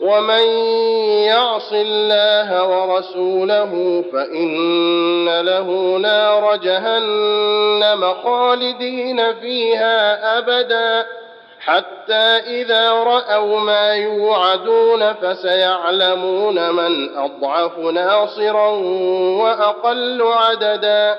ومن يعص الله ورسوله فان له نار جهنم خالدين فيها ابدا حتى اذا راوا ما يوعدون فسيعلمون من اضعف ناصرا واقل عددا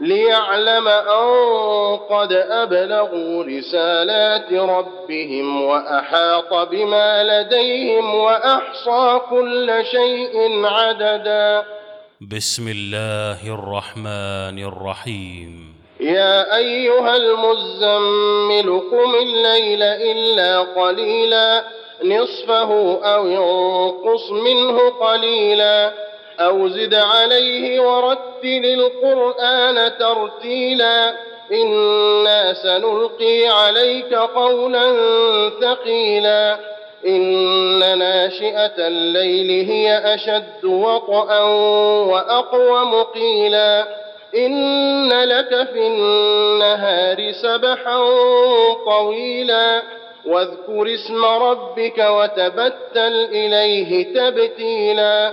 ليعلم أن قد أبلغوا رسالات ربهم وأحاط بما لديهم وأحصى كل شيء عددا. بسم الله الرحمن الرحيم. يا أيها المزمل قم الليل إلا قليلا نصفه أو ينقص منه قليلا. أو زد عليه ورتل القرآن ترتيلا إنا سنلقي عليك قولا ثقيلا إن ناشئة الليل هي أشد وطئا وأقوم قيلا إن لك في النهار سبحا طويلا واذكر اسم ربك وتبتل إليه تبتيلا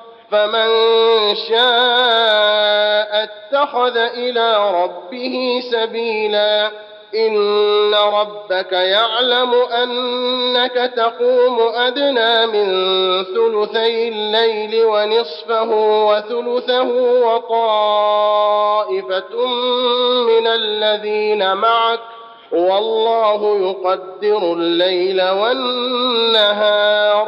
فمن شاء اتخذ إلى ربه سبيلا. إن ربك يعلم أنك تقوم أدنى من ثلثي الليل ونصفه وثلثه وطائفة من الذين معك. والله يقدر الليل والنهار.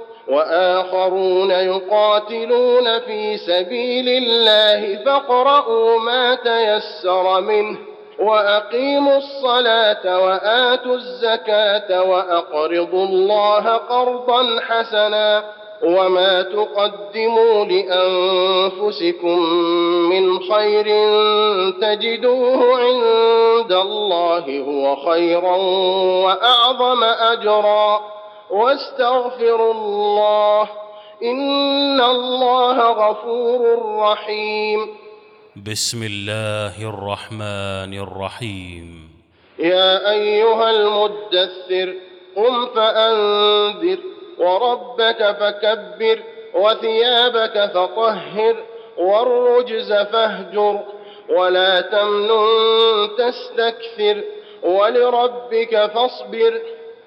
وآخرون يقاتلون في سبيل الله فاقرؤوا ما تيسر منه وأقيموا الصلاة وآتوا الزكاة وأقرضوا الله قرضا حسنا وما تقدموا لأنفسكم من خير تجدوه عند الله هو خيرا وأعظم أجرا واستغفروا الله إن الله غفور رحيم. بسم الله الرحمن الرحيم. يا أيها المدثر قم فأنذر وربك فكبر وثيابك فطهر والرجز فاهجر ولا تمنن تستكثر ولربك فاصبر.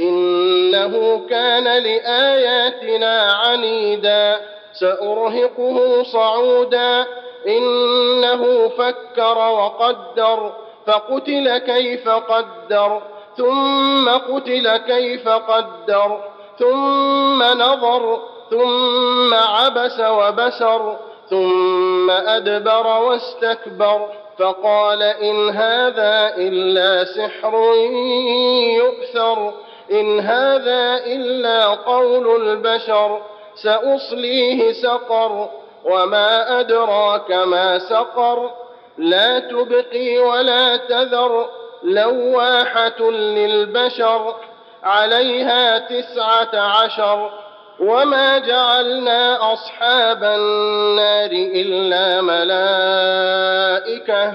إنه كان لآياتنا عنيدا. سأرهقه صعودا. إنه فكر وقدر. فقتل كيف قدر. ثم قتل كيف قدر. ثم نظر. ثم عبس وبسر. ثم أدبر واستكبر. فقال إن هذا إلا سحر يؤثر. إن هذا إلا قول البشر سأصليه سقر وما أدراك ما سقر. لا تبقي ولا تذر لواحة للبشر عليها تسعة عشر. وما جعلنا أصحاب النار إلا ملائكة.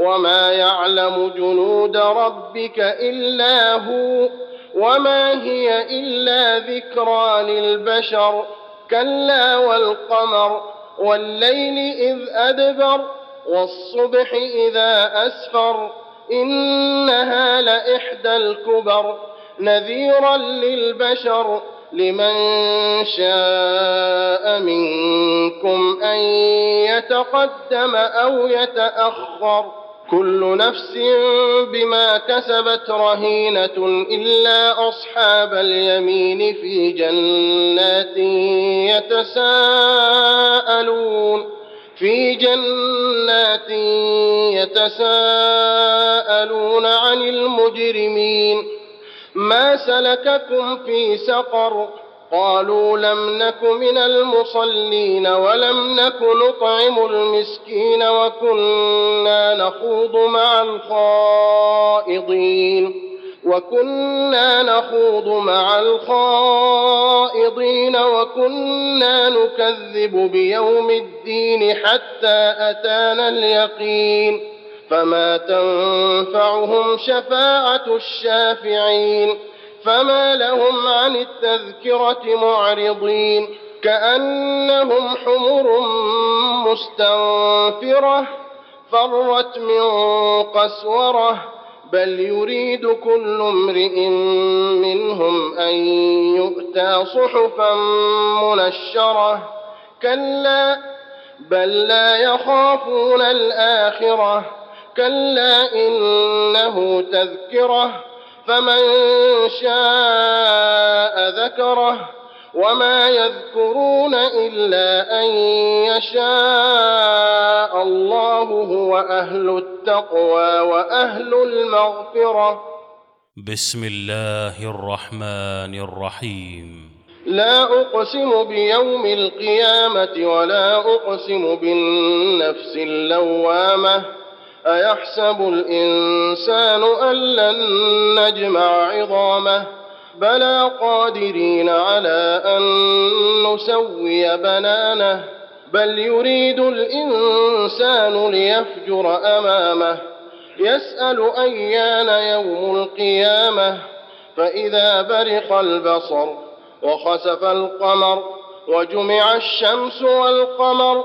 وما يعلم جنود ربك الا هو وما هي الا ذكرى للبشر كلا والقمر والليل اذ ادبر والصبح اذا اسفر انها لاحدى الكبر نذيرا للبشر لمن شاء منكم ان يتقدم أو يتاخر كل نفس بما كسبت رهينة إلا أصحاب اليمين في جنات يتساءلون في جنات يتساءلون عن المجرمين ما سلككم في سقر قالوا لم نك من المصلين ولم نك نطعم المسكين وكنا نخوض مع الخائضين وكنا نخوض مع الخائضين وكنا نكذب بيوم الدين حتى أتانا اليقين فما تنفعهم شفاعة الشافعين فما لهم عن التذكرة معرضين كأنهم حمر مستنفرة فرت من قسورة بل يريد كل امرئ منهم أن يؤتى صحفا منشرة كلا بل لا يخافون الآخرة كلا إنه تذكرة فمن شاء ذكره وما يذكرون إلا أن يشاء الله هو أهل التقوى وأهل المغفرة. بسم الله الرحمن الرحيم. لا أقسم بيوم القيامة ولا أقسم بالنفس اللوامة. أيحسب الإنسان أن لن نجمع عظامه؟ بلى قادرين على أن نسوي بنانه. بل يريد الإنسان ليفجر أمامه. يسأل أيان يوم القيامة. فإذا برق البصر وخسف القمر وجمع الشمس والقمر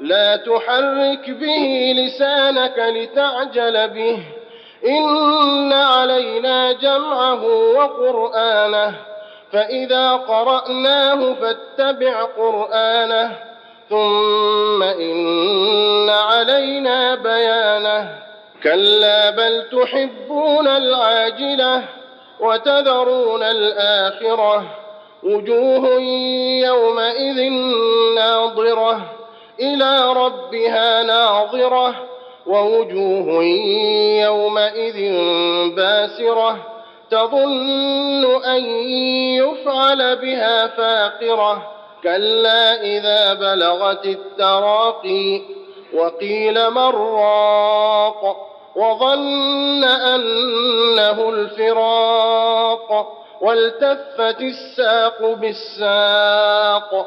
لا تحرك به لسانك لتعجل به. إن علينا جمعه وقرآنه. فإذا قرأناه فاتبع قرآنه. ثم إن علينا بيانه. كلا بل تحبون العاجلة وتذرون الآخرة. وجوه يومئذ ناظرة. إلى ربها ناظرة ووجوه يومئذ باسرة تظن أن يفعل بها فاقرة كلا إذا بلغت التراقي وقيل من راق وظن أنه الفراق والتفت الساق بالساق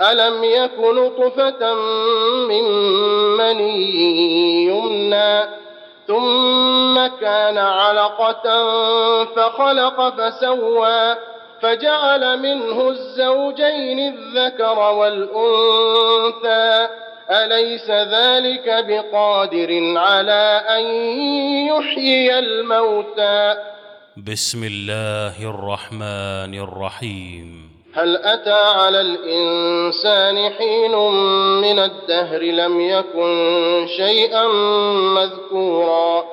ألم يك نطفة من مني يمنى ثم كان علقة فخلق فسوى فجعل منه الزوجين الذكر والأنثى أليس ذلك بقادر على أن يحيي الموتى؟ بسم الله الرحمن الرحيم. هل أتى على الإنسان حين من الدهر لم يكن شيئا مذكورا؟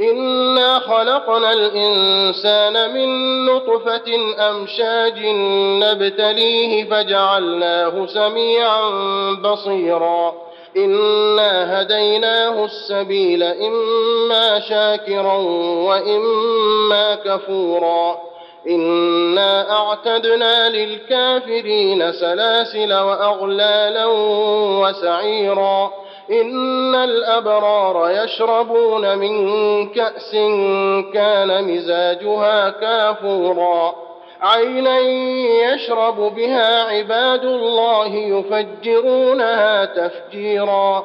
إنا خلقنا الإنسان من نطفة أمشاج نبتليه فجعلناه سميعا بصيرا. إنا هديناه السبيل إما شاكرا وإما كفورا. إنا أعتدنا للكافرين سلاسل وأغلالا وسعيرا إن الأبرار يشربون من كأس كان مزاجها كافورا عينا يشرب بها عباد الله يفجرونها تفجيرا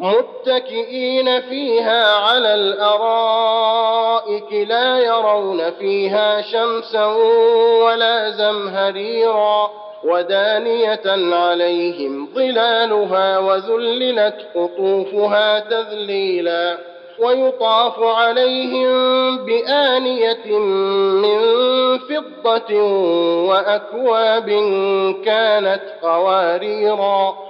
متكئين فيها على الأرائك لا يرون فيها شمسا ولا زمهريرا ودانية عليهم ظلالها وذللت قطوفها تذليلا ويطاف عليهم بآنية من فضة وأكواب كانت قواريرا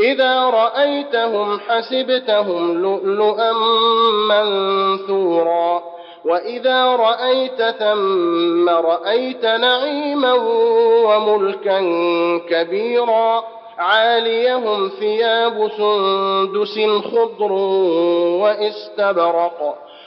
إذا رأيتهم حسبتهم لؤلؤا منثورا وإذا رأيت ثم رأيت نعيما وملكا كبيرا عاليهم ثياب سندس خضر واستبرق.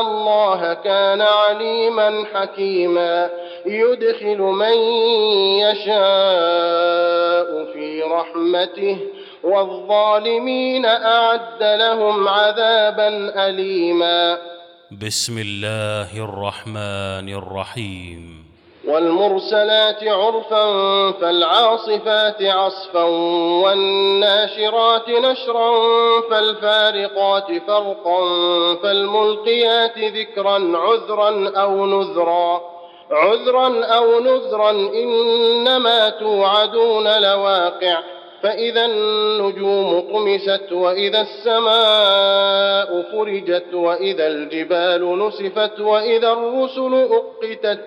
الله كان عليما حكيما يدخل من يشاء في رحمته والظالمين أعد لهم عذابا أليما بسم الله الرحمن الرحيم والمرسلات عرفا فالعاصفات عصفا والناشرات نشرا فالفارقات فرقا فالملقيات ذكرا عذرا أو نذرا عذرا أو نذرا إنما توعدون لواقع فإذا النجوم طمست وإذا السماء فرجت وإذا الجبال نسفت وإذا الرسل أقتت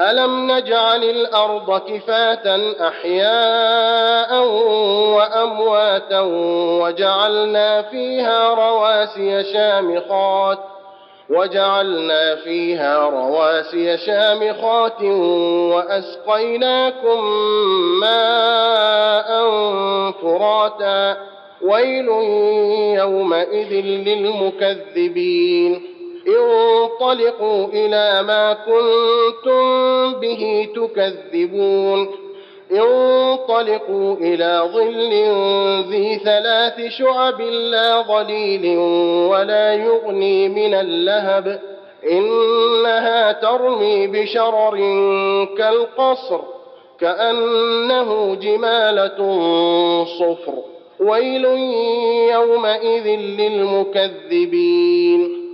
ألم نجعل الأرض كفاة أحياء وأمواتا وجعلنا فيها رواسي شامخات وجعلنا فيها رواسي شامخات وأسقيناكم ماء فراتا. ويل يومئذ للمكذبين. انطلقوا إلى ما كنتم به تكذبون. انطلقوا إلى ظل ذي ثلاث شعب لا ظليل ولا يغني من اللهب. إنها ترمي بشرر كالقصر كأنه جمالة صفر. ويل يومئذ للمكذبين.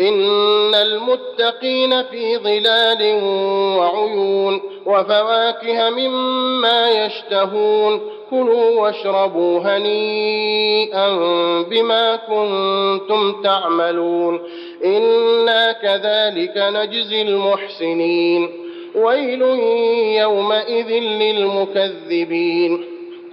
إن المتقين في ظلال وعيون وفواكه مما يشتهون كلوا واشربوا هنيئا بما كنتم تعملون إنا كذلك نجزي المحسنين ويل يومئذ للمكذبين